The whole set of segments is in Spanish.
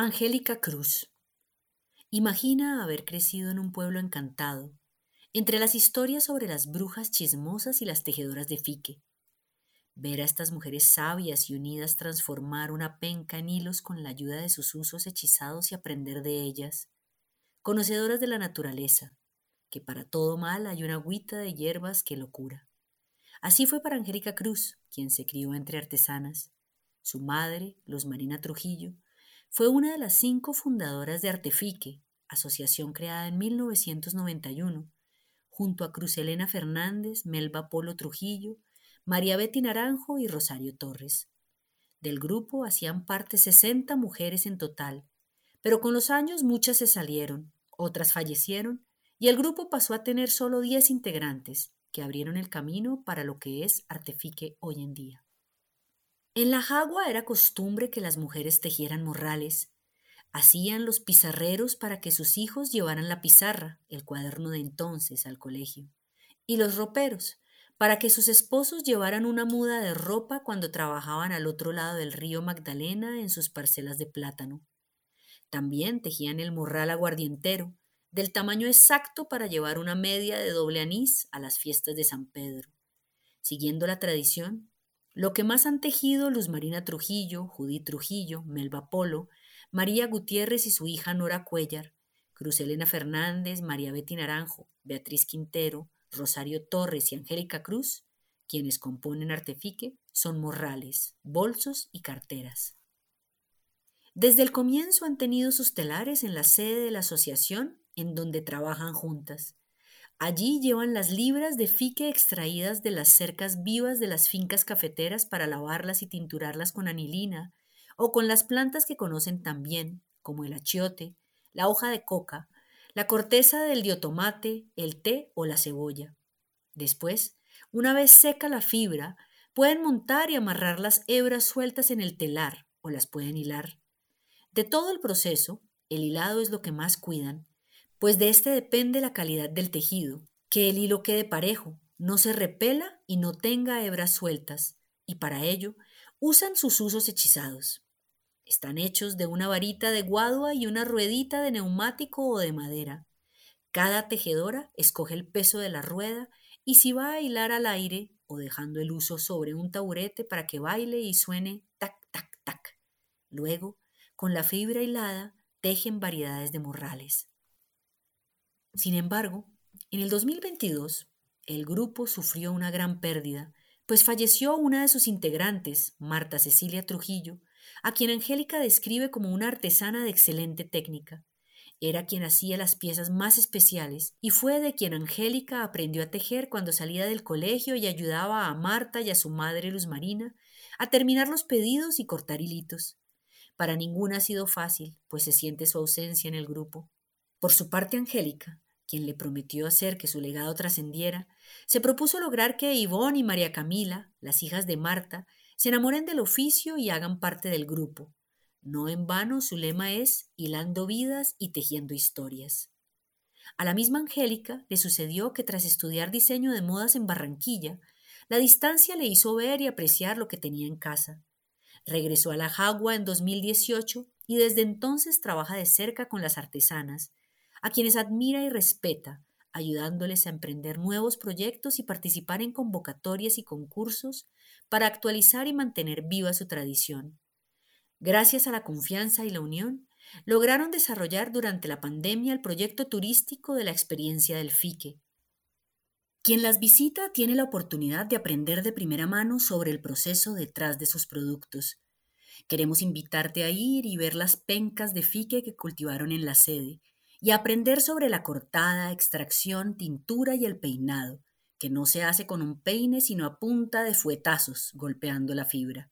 Angélica Cruz. Imagina haber crecido en un pueblo encantado, entre las historias sobre las brujas chismosas y las tejedoras de fique. Ver a estas mujeres sabias y unidas transformar una penca en hilos con la ayuda de sus usos hechizados y aprender de ellas. Conocedoras de la naturaleza, que para todo mal hay una agüita de hierbas que lo cura. Así fue para Angélica Cruz, quien se crió entre artesanas. Su madre, Luz Marina Trujillo, fue una de las cinco fundadoras de Artefique, asociación creada en 1991, junto a Cruz Elena Fernández, Melba Polo Trujillo, María Betty Naranjo y Rosario Torres. Del grupo hacían parte 60 mujeres en total, pero con los años muchas se salieron, otras fallecieron, y el grupo pasó a tener solo 10 integrantes, que abrieron el camino para lo que es Artefique hoy en día. En la jagua era costumbre que las mujeres tejieran morrales. Hacían los pizarreros para que sus hijos llevaran la pizarra, el cuaderno de entonces, al colegio. Y los roperos, para que sus esposos llevaran una muda de ropa cuando trabajaban al otro lado del río Magdalena en sus parcelas de plátano. También tejían el morral aguardientero, del tamaño exacto para llevar una media de doble anís a las fiestas de San Pedro. Siguiendo la tradición, lo que más han tejido Luz Marina Trujillo, Judith Trujillo, Melba Polo, María Gutiérrez y su hija Nora Cuellar, Cruz Elena Fernández, María Betty Naranjo, Beatriz Quintero, Rosario Torres y Angélica Cruz, quienes componen Artefique, son morrales, bolsos y carteras. Desde el comienzo han tenido sus telares en la sede de la asociación en donde trabajan juntas. Allí llevan las libras de fique extraídas de las cercas vivas de las fincas cafeteras para lavarlas y tinturarlas con anilina, o con las plantas que conocen también, como el achiote, la hoja de coca, la corteza del diotomate, el té o la cebolla. Después, una vez seca la fibra, pueden montar y amarrar las hebras sueltas en el telar o las pueden hilar. De todo el proceso, el hilado es lo que más cuidan, pues de este depende la calidad del tejido, que el hilo quede parejo, no se repela y no tenga hebras sueltas, y para ello usan sus usos hechizados. Están hechos de una varita de guadua y una ruedita de neumático o de madera. Cada tejedora escoge el peso de la rueda y si va a hilar al aire o dejando el uso sobre un taburete para que baile y suene tac, tac, tac. Luego, con la fibra hilada, tejen variedades de morrales. Sin embargo, en el 2022, el grupo sufrió una gran pérdida, pues falleció una de sus integrantes, Marta Cecilia Trujillo, a quien Angélica describe como una artesana de excelente técnica. Era quien hacía las piezas más especiales y fue de quien Angélica aprendió a tejer cuando salía del colegio y ayudaba a Marta y a su madre Luz Marina a terminar los pedidos y cortar hilitos. Para ninguna ha sido fácil, pues se siente su ausencia en el grupo. Por su parte, Angélica quien le prometió hacer que su legado trascendiera, se propuso lograr que Ivonne y María Camila, las hijas de Marta, se enamoren del oficio y hagan parte del grupo. No en vano su lema es hilando vidas y tejiendo historias. A la misma Angélica le sucedió que tras estudiar diseño de modas en Barranquilla, la distancia le hizo ver y apreciar lo que tenía en casa. Regresó a la Jagua en 2018 y desde entonces trabaja de cerca con las artesanas, a quienes admira y respeta, ayudándoles a emprender nuevos proyectos y participar en convocatorias y concursos para actualizar y mantener viva su tradición. Gracias a la confianza y la unión, lograron desarrollar durante la pandemia el proyecto turístico de la experiencia del FIQUE. Quien las visita tiene la oportunidad de aprender de primera mano sobre el proceso detrás de sus productos. Queremos invitarte a ir y ver las pencas de fique que cultivaron en la sede, y aprender sobre la cortada, extracción, tintura y el peinado, que no se hace con un peine sino a punta de fuetazos golpeando la fibra.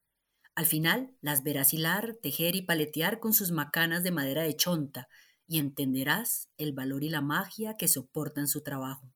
Al final las verás hilar, tejer y paletear con sus macanas de madera de chonta y entenderás el valor y la magia que soportan su trabajo.